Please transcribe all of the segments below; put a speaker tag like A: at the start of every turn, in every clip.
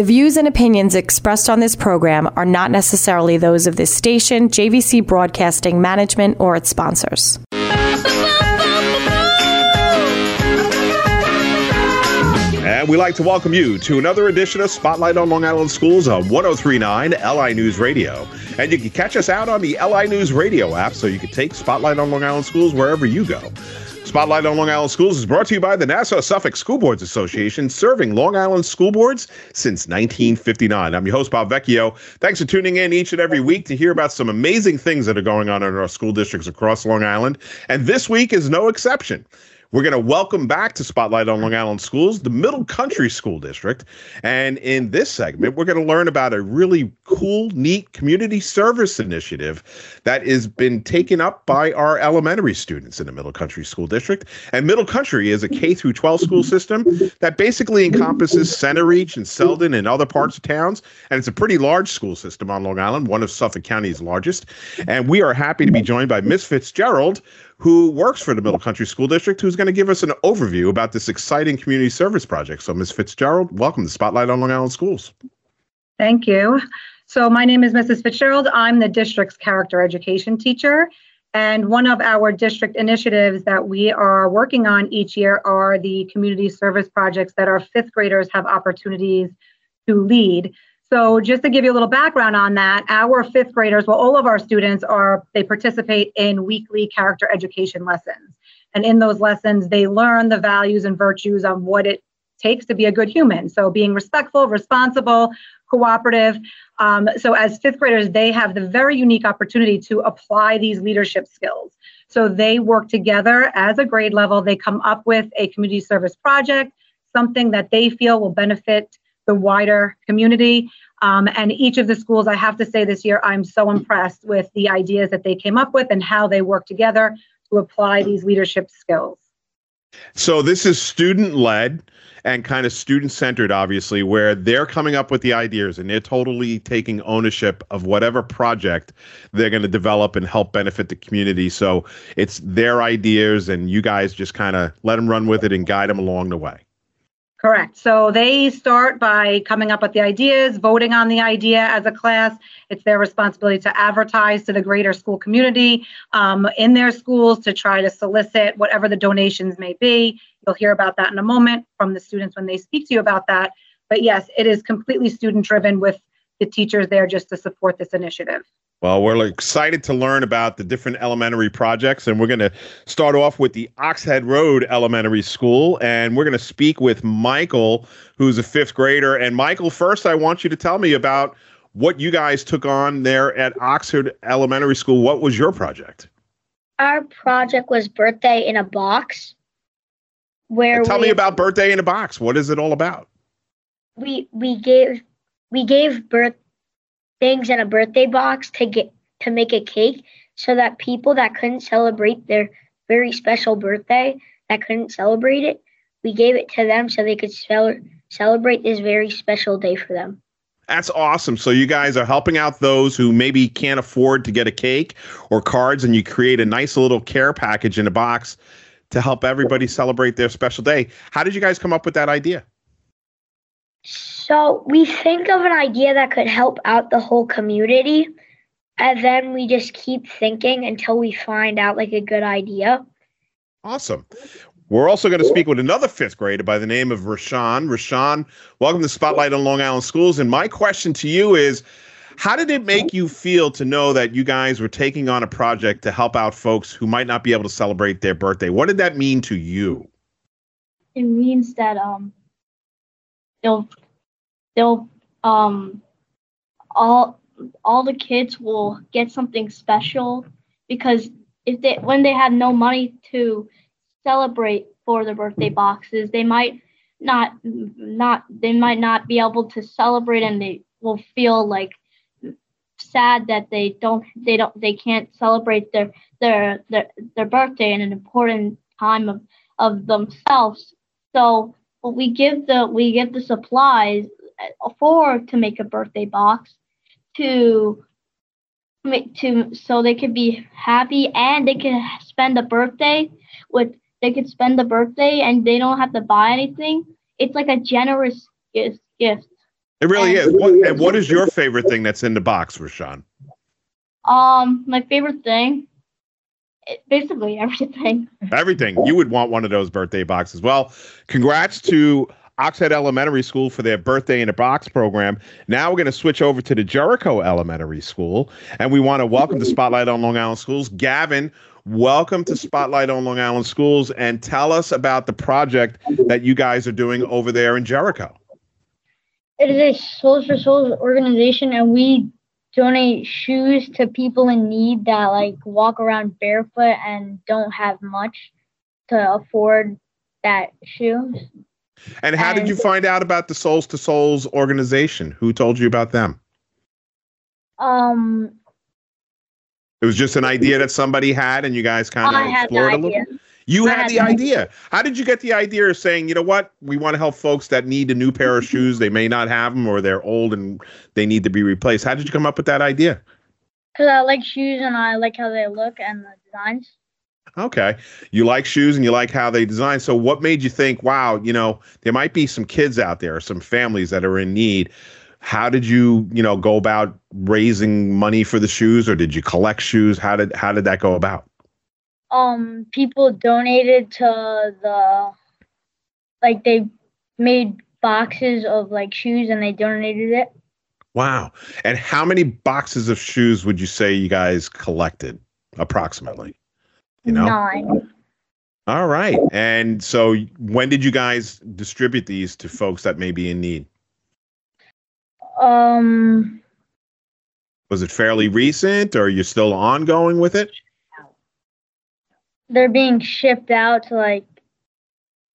A: The views and opinions expressed on this program are not necessarily those of this station, JVC Broadcasting Management, or its sponsors.
B: And we'd like to welcome you to another edition of Spotlight on Long Island Schools on 1039 LI News Radio. And you can catch us out on the LI News Radio app so you can take Spotlight on Long Island Schools wherever you go. Spotlight on Long Island Schools is brought to you by the Nassau Suffolk School Boards Association, serving Long Island school boards since 1959. I'm your host, Bob Vecchio. Thanks for tuning in each and every week to hear about some amazing things that are going on in our school districts across Long Island. And this week is no exception. We're going to welcome back to Spotlight on Long Island Schools the Middle Country School District. And in this segment, we're going to learn about a really cool, neat community service initiative that has been taken up by our elementary students in the Middle Country School District. And Middle Country is a K through 12 school system that basically encompasses Centereach and Selden and other parts of towns. And it's a pretty large school system on Long Island, one of Suffolk County's largest. And we are happy to be joined by Miss Fitzgerald, who works for the Middle Country School District, who's going to give us an overview about this exciting community service project. So, Ms. Fitzgerald, welcome to Spotlight on Long Island Schools.
C: Thank you. So, my name is Mrs. Fitzgerald. I'm the district's character education teacher. And one of our district initiatives that we are working on each year are the community service projects that our fifth graders have opportunities to lead. So just to give you a little background on that, our fifth graders, well, all of our students are, they participate in weekly character education lessons. And in those lessons, they learn the values and virtues of what it takes to be a good human. So being respectful, responsible, cooperative. Um, so as fifth graders, they have the very unique opportunity to apply these leadership skills. So they work together as a grade level. They come up with a community service project, something that they feel will benefit the wider community. Um, and each of the schools, I have to say this year, I'm so impressed with the ideas that they came up with and how they work together to apply these leadership skills.
B: So this is student led and kind of student centered, obviously, where they're coming up with the ideas and they're totally taking ownership of whatever project they're going to develop and help benefit the community. So it's their ideas, and you guys just kind of let them run with it and guide them along the way.
C: Correct. So they start by coming up with the ideas, voting on the idea as a class. It's their responsibility to advertise to the greater school community um, in their schools to try to solicit whatever the donations may be. You'll hear about that in a moment from the students when they speak to you about that. But yes, it is completely student driven with the teachers there just to support this initiative.
B: Well, we're excited to learn about the different elementary projects, and we're going to start off with the Oxhead Road Elementary School, and we're going to speak with Michael, who's a fifth grader. And Michael, first, I want you to tell me about what you guys took on there at Oxhead Elementary School. What was your project?
D: Our project was Birthday in a Box. Where
B: tell me about Birthday in a Box. What is it all about?
D: We we gave we gave birth things in a birthday box to get to make a cake so that people that couldn't celebrate their very special birthday that couldn't celebrate it we gave it to them so they could cel- celebrate this very special day for them
B: that's awesome. So you guys are helping out those who maybe can't afford to get a cake or cards, and you create a nice little care package in a box to help everybody celebrate their special day. How did you guys come up with that idea?
D: So we think of an idea that could help out the whole community, and then we just keep thinking until we find out like a good idea.
B: Awesome. We're also going to speak with another fifth grader by the name of Rashawn. Rashawn, welcome to Spotlight on Long Island Schools. And my question to you is how did it make you feel to know that you guys were taking on a project to help out folks who might not be able to celebrate their birthday? What did that mean to you?
E: It means that um they'll they'll um all all the kids will get something special because if they when they have no money to celebrate for their birthday boxes they might not not they might not be able to celebrate and they will feel like sad that they don't they don't they can't celebrate their their their, their birthday in an important time of of themselves. So we give the we give the supplies for to make a birthday box to make to so they could be happy and they can spend the birthday with they could spend the birthday and they don't have to buy anything. It's like a generous gift. gift.
B: It really
E: And-
B: is. What, and what is your favorite thing that's in the box, Rashawn?
E: Um, my favorite thing, basically everything.
B: Everything. You would want one of those birthday boxes. Well, congrats to Oxhead Elementary School for their birthday in a box program. Now we're going to switch over to the Jericho Elementary School, and we want to welcome to Spotlight on Long Island Schools. Gavin, welcome to Spotlight on Long Island Schools, and tell us about the project that you guys are doing over there in Jericho.
F: It is a Soles for Souls organization, and we donate shoes to people in need that like walk around barefoot and don't have much to afford that shoe.
B: And how did you find out about the Soles to Souls organization? Who told you about them?
F: Um,
B: It was just an idea that somebody had, and you guys kind of explored a little. You had the idea. How did you get the idea of saying, you know what, we want to help folks that need a new pair of shoes. They may not have them, or they're old and they need to be replaced. How did you come up with that idea?
F: Cause I like shoes and I like how they look and the designs.
B: Okay, you like shoes and you like how they design. So, what made you think, wow, you know, there might be some kids out there, some families that are in need. How did you, you know, go about raising money for the shoes, or did you collect shoes? How did how did that go about?
F: Um, people donated to the, like they made boxes of like shoes and they donated it.
B: Wow. And how many boxes of shoes would you say you guys collected approximately? You know?
F: Nine.
B: All right. And so when did you guys distribute these to folks that may be in need?
F: Um,
B: Was it fairly recent or are you still ongoing with it?
F: They're being shipped out to like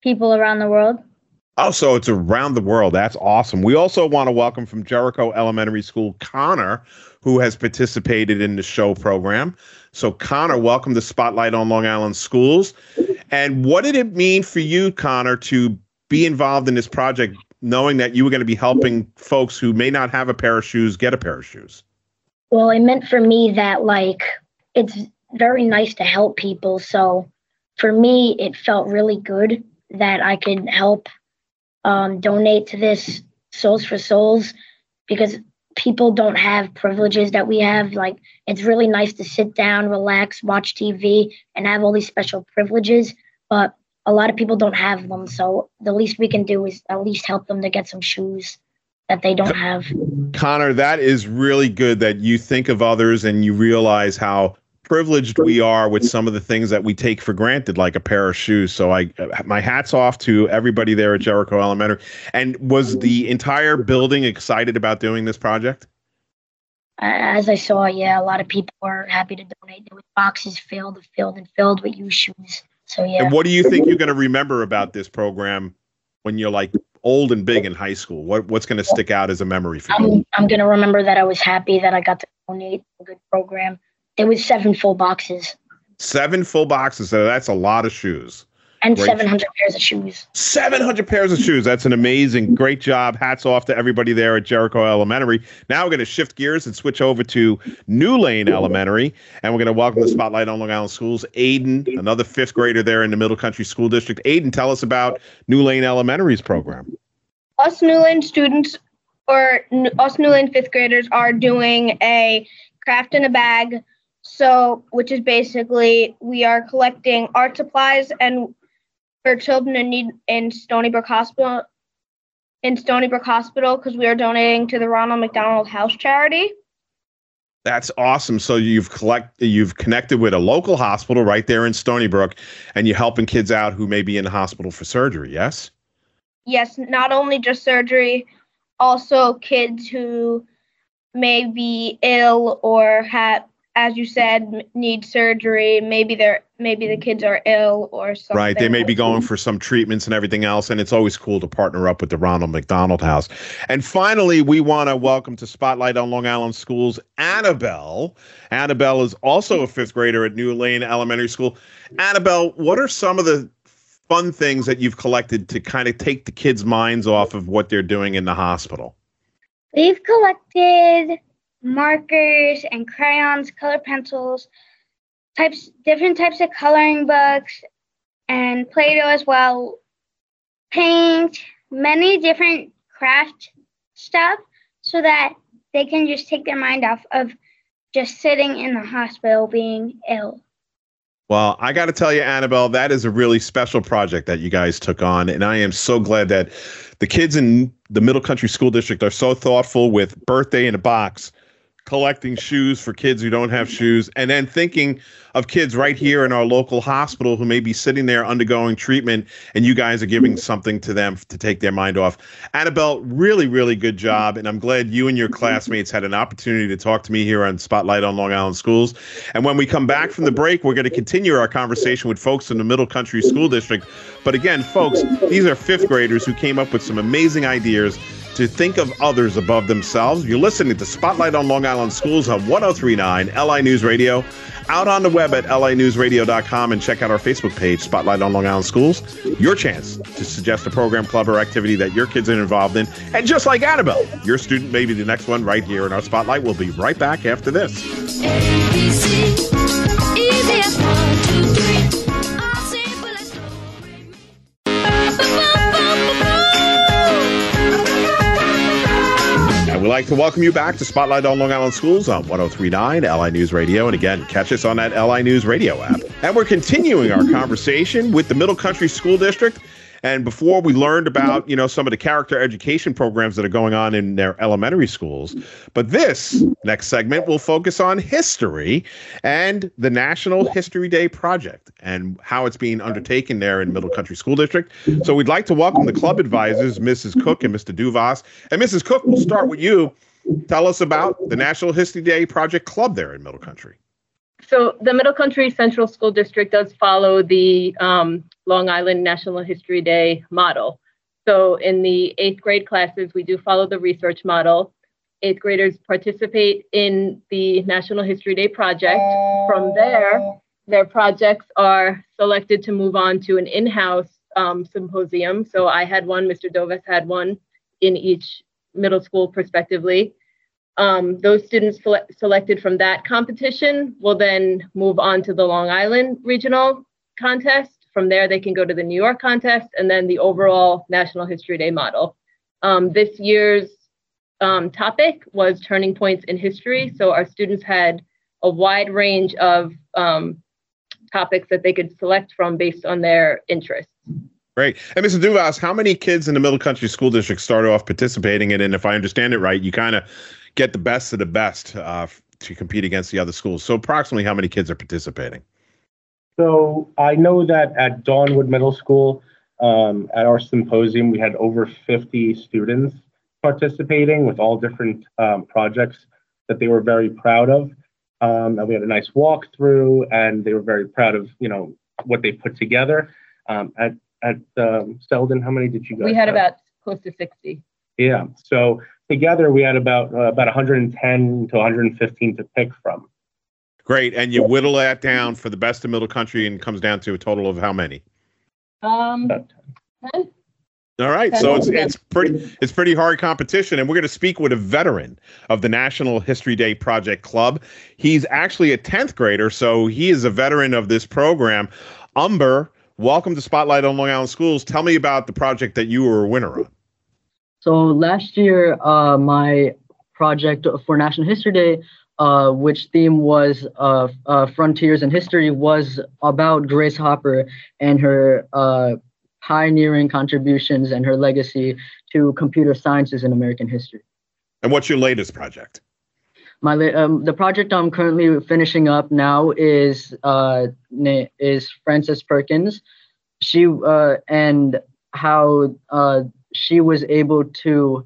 F: people around the world.
B: Oh, so it's around the world. That's awesome. We also want to welcome from Jericho Elementary School Connor, who has participated in the show program. So, Connor, welcome to Spotlight on Long Island Schools. And what did it mean for you, Connor, to be involved in this project, knowing that you were going to be helping folks who may not have a pair of shoes get a pair of shoes?
G: Well, it meant for me that like it's very nice to help people. So for me, it felt really good that I could help um, donate to this Soles for Souls because people don't have privileges that we have. Like it's really nice to sit down, relax, watch TV, and have all these special privileges. But a lot of people don't have them. So the least we can do is at least help them to get some shoes that they don't have.
B: Connor, that is really good that you think of others and you realize how privileged we are with some of the things that we take for granted, like a pair of shoes. So I, my hats off to everybody there at Jericho Elementary. And was the entire building excited about doing this project?
G: As I saw, yeah, a lot of people were happy to donate. There was boxes filled and filled and filled with used shoes. So yeah,
B: And what do you think you're going to remember about this program when you're like old and big in high school? What what's going to stick out as a memory for you?
G: I'm I'm gonna remember that I was happy that I got to donate a good program. There was seven full boxes
B: Seven full boxes. So that's a lot of shoes.
G: and
B: Great.
G: 700 pairs of shoes.
B: 700 pairs of shoes. That's an amazing, great job. Hats off to everybody there at Jericho Elementary. Now we're going to shift gears and switch over to New Lane Elementary, and we're going to welcome the spotlight on Long Island Schools. Aiden, another fifth grader there in the Middle Country School District. Aiden, tell us about New Lane Elementary's program.
H: us New Lane students or us New Lane fifth graders are doing a craft in a bag. So, which is basically we are collecting art supplies and for children in need in Stony Brook Hospital in Stony Brook Hospital because we are donating to the Ronald McDonald House charity.
B: That's awesome. So you've collect you've connected with a local hospital right there in Stony Brook, and you're helping kids out who may be in the hospital for surgery. Yes.
H: Yes, not only just surgery, also kids who may be ill or have, as you said, need surgery. Maybe they're maybe the kids are ill or something.
B: Right. They may be going for some treatments and everything else. And it's always cool to partner up with the Ronald McDonald House. And finally, we want to welcome to Spotlight on Long Island Schools Annabelle. Annabelle is also a fifth grader at New Lane Elementary School. Annabelle, what are some of the fun things that you've collected to kind of take the kids' minds off of what they're doing in the hospital?
F: We've collected markers and crayons, color pencils, types different types of coloring books, and Play-Doh as well. Paint, many different craft
D: stuff so that they can just take their mind off of just sitting in the hospital being ill.
B: Well, I got to tell you, Annabelle, that is a really special project that you guys took on. And I am so glad that the kids in the Middle Country School District are so thoughtful with birthday in a box collecting shoes for kids who don't have shoes, and then thinking of kids right here in our local hospital who may be sitting there undergoing treatment, and you guys are giving something to them to take their mind off. Annabelle, really, really good job, and I'm glad you and your classmates had an opportunity to talk to me here on Spotlight on Long Island Schools. And when we come back from the break, we're going to continue our conversation with folks in the Middle Country School District. But again, folks, these are fifth graders who came up with some amazing ideas to think of others above themselves. You're listening to Spotlight on Long Island Schools on 1039 LI News Radio. Out on the web at linewsradio.com and check out our Facebook page, Spotlight on Long Island Schools. Your chance to suggest a program, club, or activity that your kids are involved in. And just like Annabelle, your student may be the next one right here in our Spotlight. We'll be right back after this. ABC, like to welcome you back to Spotlight on Long Island Schools on 1039 LI News Radio. And again, catch us on that LI News Radio app. And we're continuing our conversation with the Middle Country School District and before we learned about, you know, some of the character education programs that are going on in their elementary schools. But this next segment will focus on history and the National History Day Project and how it's being undertaken there in Middle Country School District. So we'd like to welcome the club advisors, Mrs. Cook and Mr. Duvas. And Mrs. Cook, we'll start with you. Tell us about the National History Day Project Club there in Middle Country.
I: So the Middle Country Central School District does follow the um, Long Island National History Day model. So in the eighth grade classes, we do follow the research model. Eighth graders participate in the National History Day project. From there, their projects are selected to move on to an in-house um, symposium. So I had one, Mr. Dovis had one in each middle school prospectively. Um, those students selected from that competition will then move on to the Long Island regional contest. From there, they can go to the New York contest and then the overall National History Day model. Um, this year's um, topic was turning points in history. So our students had a wide range of um, topics that they could select from based on their interests.
B: Great. And Mr. Duvas, how many kids in the Middle Country School District started off participating in it? And if I understand it right, you kind of get the best of the best uh, to compete against the other schools. So, approximately how many kids are participating?
J: So, I know that at Dawnwood Middle School, um, at our symposium, we had over 50 students participating with all different um, projects that they were very proud of. Um, and we had a nice walkthrough, and they were very proud of you know what they put together. Um, at at um, Selden, how many did you guys?
I: We had have? about close to 60.
J: Yeah. So together we had about uh, about 110 to 115 to pick from.
B: Great, and you whittle that down for the best of middle country, and comes down to a total of how many?
I: Um, ten.
B: All right, so it's it's pretty it's pretty hard competition, and we're going to speak with a veteran of the National History Day Project Club. He's actually a tenth grader, so he is a veteran of this program. Umber, welcome to Spotlight on Long Island Schools. Tell me about the project that you were a winner on.
K: So last year, uh, my project for National History Day, uh, which theme was uh, uh Frontiers in History, was about Grace Hopper and her uh, pioneering contributions and her legacy to computer sciences in American history.
B: And what's your latest project?
K: My um, the project I'm currently finishing up now is uh, is Frances Perkins. She and how she was able to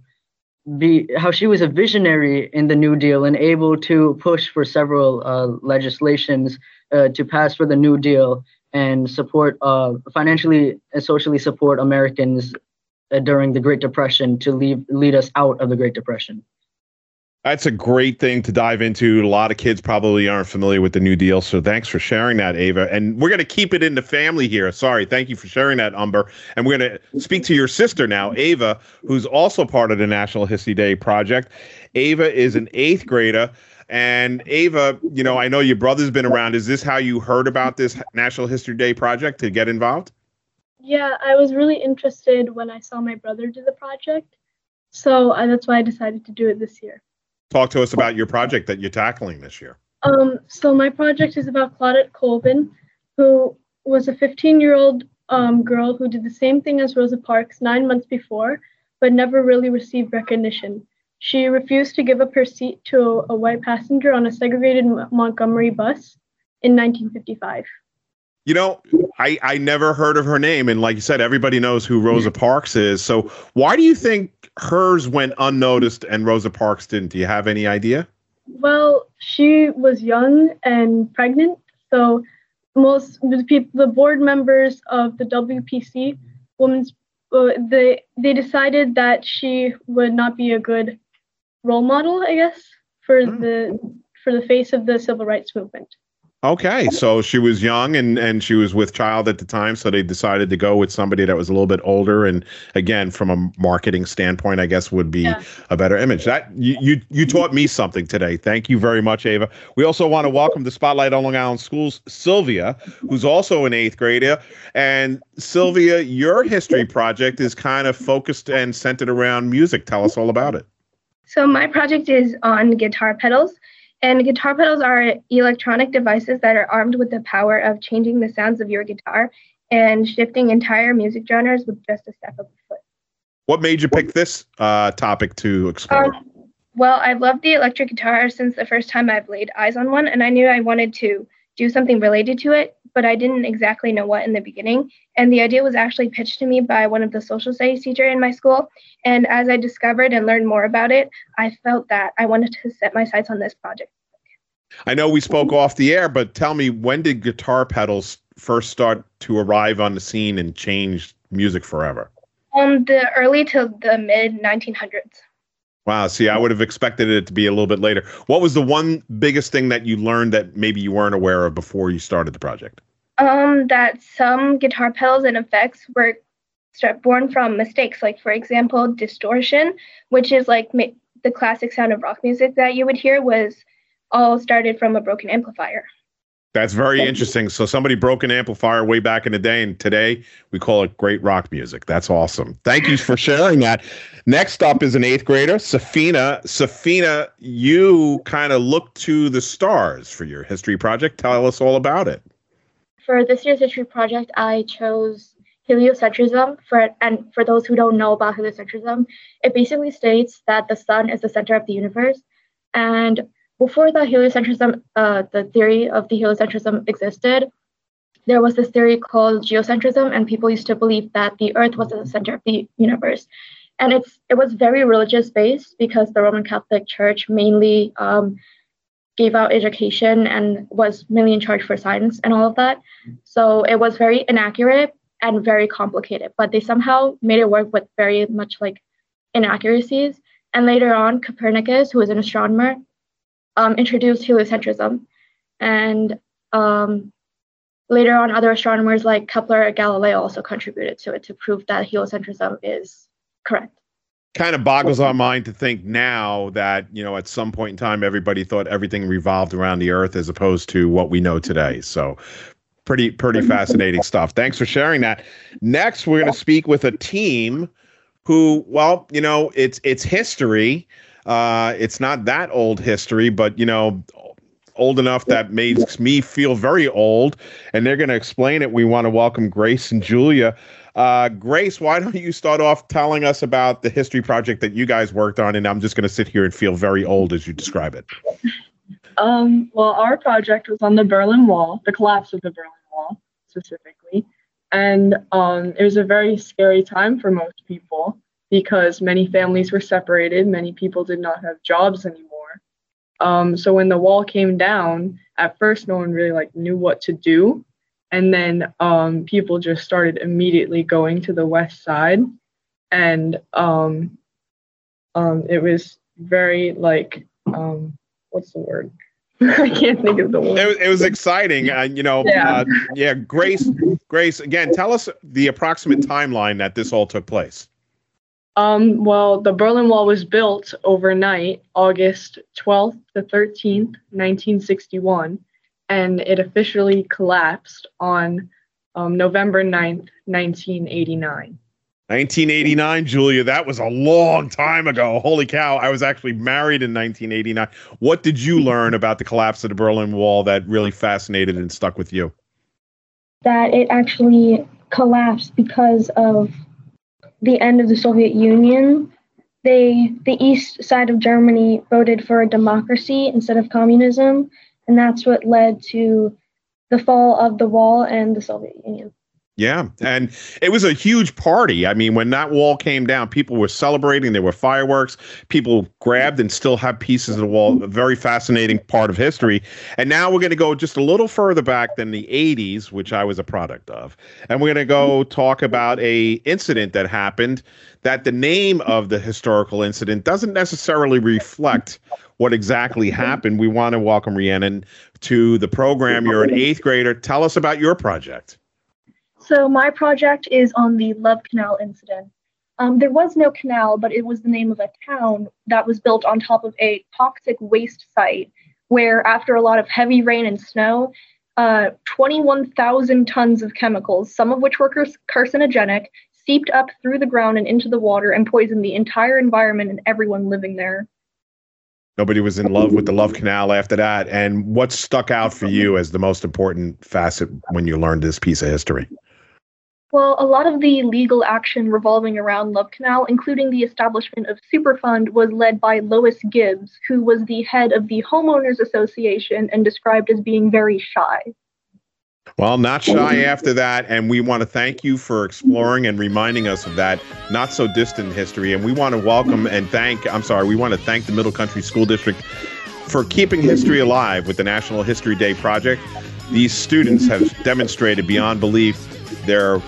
K: be how she was a visionary in the New Deal and able to push for several uh, legislations uh, to pass for the New Deal and support uh, financially and socially support Americans uh, during the Great Depression to lead lead us out of the Great Depression.
B: That's a great thing to dive into. A lot of kids probably aren't familiar with the New Deal. So thanks for sharing that, Ava. And we're going to keep it in the family here. Sorry. Thank you for sharing that, Umber. And we're going to speak to your sister now, Ava, who's also part of the National History Day Project. Ava is an eighth grader. And Ava, you know, I know your brother's been around. Is this how you heard about this National History Day project to get involved?
L: Yeah, I was really interested when I saw my brother do the project. So uh, that's why I decided to do it this year.
B: Talk to us about your project that you're tackling this year.
L: Um, so my project is about Claudette Colvin, who was a 15-year-old um, girl who did the same thing as Rosa Parks nine months before, but never really received recognition. She refused to give up her seat to a, a white passenger on a segregated Montgomery bus in 1955.
B: You know, I, I never heard of her name. And like you said, everybody knows who Rosa Parks is. So why do you think hers went unnoticed and Rosa Parks didn't? Do you have any idea?
L: Well, she was young and pregnant. So most the people, the board members of the WPC, Women's, uh, they they decided that she would not be a good role model, I guess, for mm. the for the face of the civil rights movement.
B: Okay, so she was young and and she was with child at the time, so they decided to go with somebody that was a little bit older and again from a marketing standpoint, I guess would be yeah. a better image. That you, you you taught me something today. Thank you very much, Ava. We also want to welcome to Spotlight on Long Island Schools Sylvia, who's also an eighth grader. And Sylvia, your history project is kind of focused and centered around music. Tell us all about it.
H: So my project is on guitar pedals. And guitar pedals are electronic devices that are armed with the power of changing the sounds of your guitar and shifting entire music genres with just a step of the foot.
B: What made you pick this uh, topic to explore? Um,
H: well, I've loved the electric guitar since the first time I've laid eyes on one, and I knew I wanted to do something related to it, but I didn't exactly know what in the beginning. And the idea was actually pitched to me by one of the social studies teacher in my school. And as I discovered and learned more about it, I felt that I wanted to set my sights on this project.
B: I know we spoke off the air, but tell me when did guitar pedals first start to arrive on the scene and change music forever?
H: Um, the early to the mid 1900s.
B: Wow. See, I would have expected it to be a little bit later. What was the one biggest thing that you learned that maybe you weren't aware of before you started the project?
H: Um, that some guitar pedals and effects were born from mistakes. Like, for example, distortion, which is like the classic sound of rock music that you would hear, was all started from a broken amplifier.
B: That's very interesting. So somebody broke an amplifier way back in the day, and today we call it great rock music. That's awesome. Thank you for sharing that. Next up is an eighth grader, Safina. Safina, you kind of look to the stars for your history project. Tell us all about it.
M: For this year's history project, I chose heliocentrism. For and for those who don't know about heliocentrism, it basically states that the sun is the center of the universe, and before the heliocentrism, uh, the theory of the heliocentrism existed, there was this theory called geocentrism, and people used to believe that the Earth was the center of the universe. And it's it was very religious based because the Roman Catholic Church mainly um, gave out education and was mainly in charge for science and all of that. So it was very inaccurate and very complicated. But they somehow made it work with very much like inaccuracies. And later on, Copernicus, who was an astronomer, um, introduced heliocentrism. And um, later on, other astronomers like Kepler and Galileo also contributed to it to prove that heliocentrism is correct.
B: Kind of boggles our mind to think now that, you know, at some point in time, everybody thought everything revolved around the Earth as opposed to what we know today. So, pretty, pretty fascinating stuff. Thanks for sharing that. Next, we're going to speak with a team who, well, you know, it's it's history uh, it's not that old history, but you know, old enough that makes me feel very old. And they're going to explain it. We want to welcome Grace and Julia. Uh, Grace, why don't you start off telling us about the history project that you guys worked on? And I'm just going to sit here and feel very old as you describe it.
N: Um, well, our project was on the Berlin Wall, the collapse of the Berlin Wall specifically. And um, it was a very scary time for most people because many families were separated, many people did not have jobs anymore. Um, so when the wall came down, at first no one really like knew what to do, and then um, people just started immediately going to the west side, and um, um it was very like um, what's the word? I can't think of the word.
B: It was, it was exciting, uh, you know. Yeah. Uh, yeah, Grace. Grace, again, tell us the approximate timeline that this all took place.
N: Um, well, the Berlin Wall was built overnight, August 12th to 13th, 1961, and it officially collapsed on um, November 9th, 1989.
B: 1989, Julia. That was a long time ago. Holy cow. I was actually married in 1989. What did you learn about the collapse of the Berlin Wall that really fascinated and stuck with you?
N: That it actually collapsed because of the end of the Soviet Union. They, the east side of Germany voted for a democracy instead of communism, and that's what led to the fall of the wall and the Soviet Union.
B: Yeah. And it was a huge party. I mean, when that wall came down, people were celebrating. There were fireworks. People grabbed and still have pieces of the wall. A very fascinating part of history. And now we're going to go just a little further back than the 80s, which I was a product of. And we're going to go talk about a incident that happened that the name of the historical incident doesn't necessarily reflect what exactly happened. We want to welcome Rhiannon to the program. You're an eighth grader. Tell us about your project.
N: So my project is on the Love Canal incident. Um, there was no canal, but it was the name of a town that was built on top of a toxic waste site where, after a lot of heavy rain and snow, uh, 21,000 tons of chemicals, some of which were carcinogenic, seeped up through the ground and into the water and poisoned the entire environment and everyone living there.
B: Nobody was in love with the Love Canal after that. And what stuck out for you as the most important facet when you learned this piece of history?
N: Well, a lot of the legal action revolving around Love Canal, including the establishment of Superfund, was led by Lois Gibbs, who was the head of the Homeowners Association and described as being very shy.
B: Well, not shy after that. And we want to thank you for exploring and reminding us of that not so distant history. And we want to welcome and thank, I'm sorry, we want to thank the Middle Country School District for keeping history alive with the National History Day Project. These students have demonstrated beyond belief their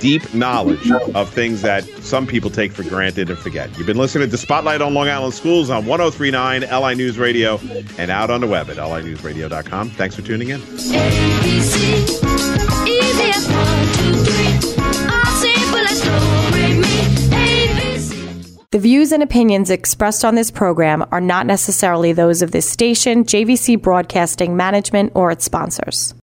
B: deep knowledge of things that some people take for granted and forget. You've been listening to Spotlight on Long Island Schools on 1039 LI News Radio and out on the web at linewsradio.com. Thanks for tuning in.
A: The views and opinions expressed on this program are not necessarily those of this station, JVC Broadcasting Management, or its sponsors.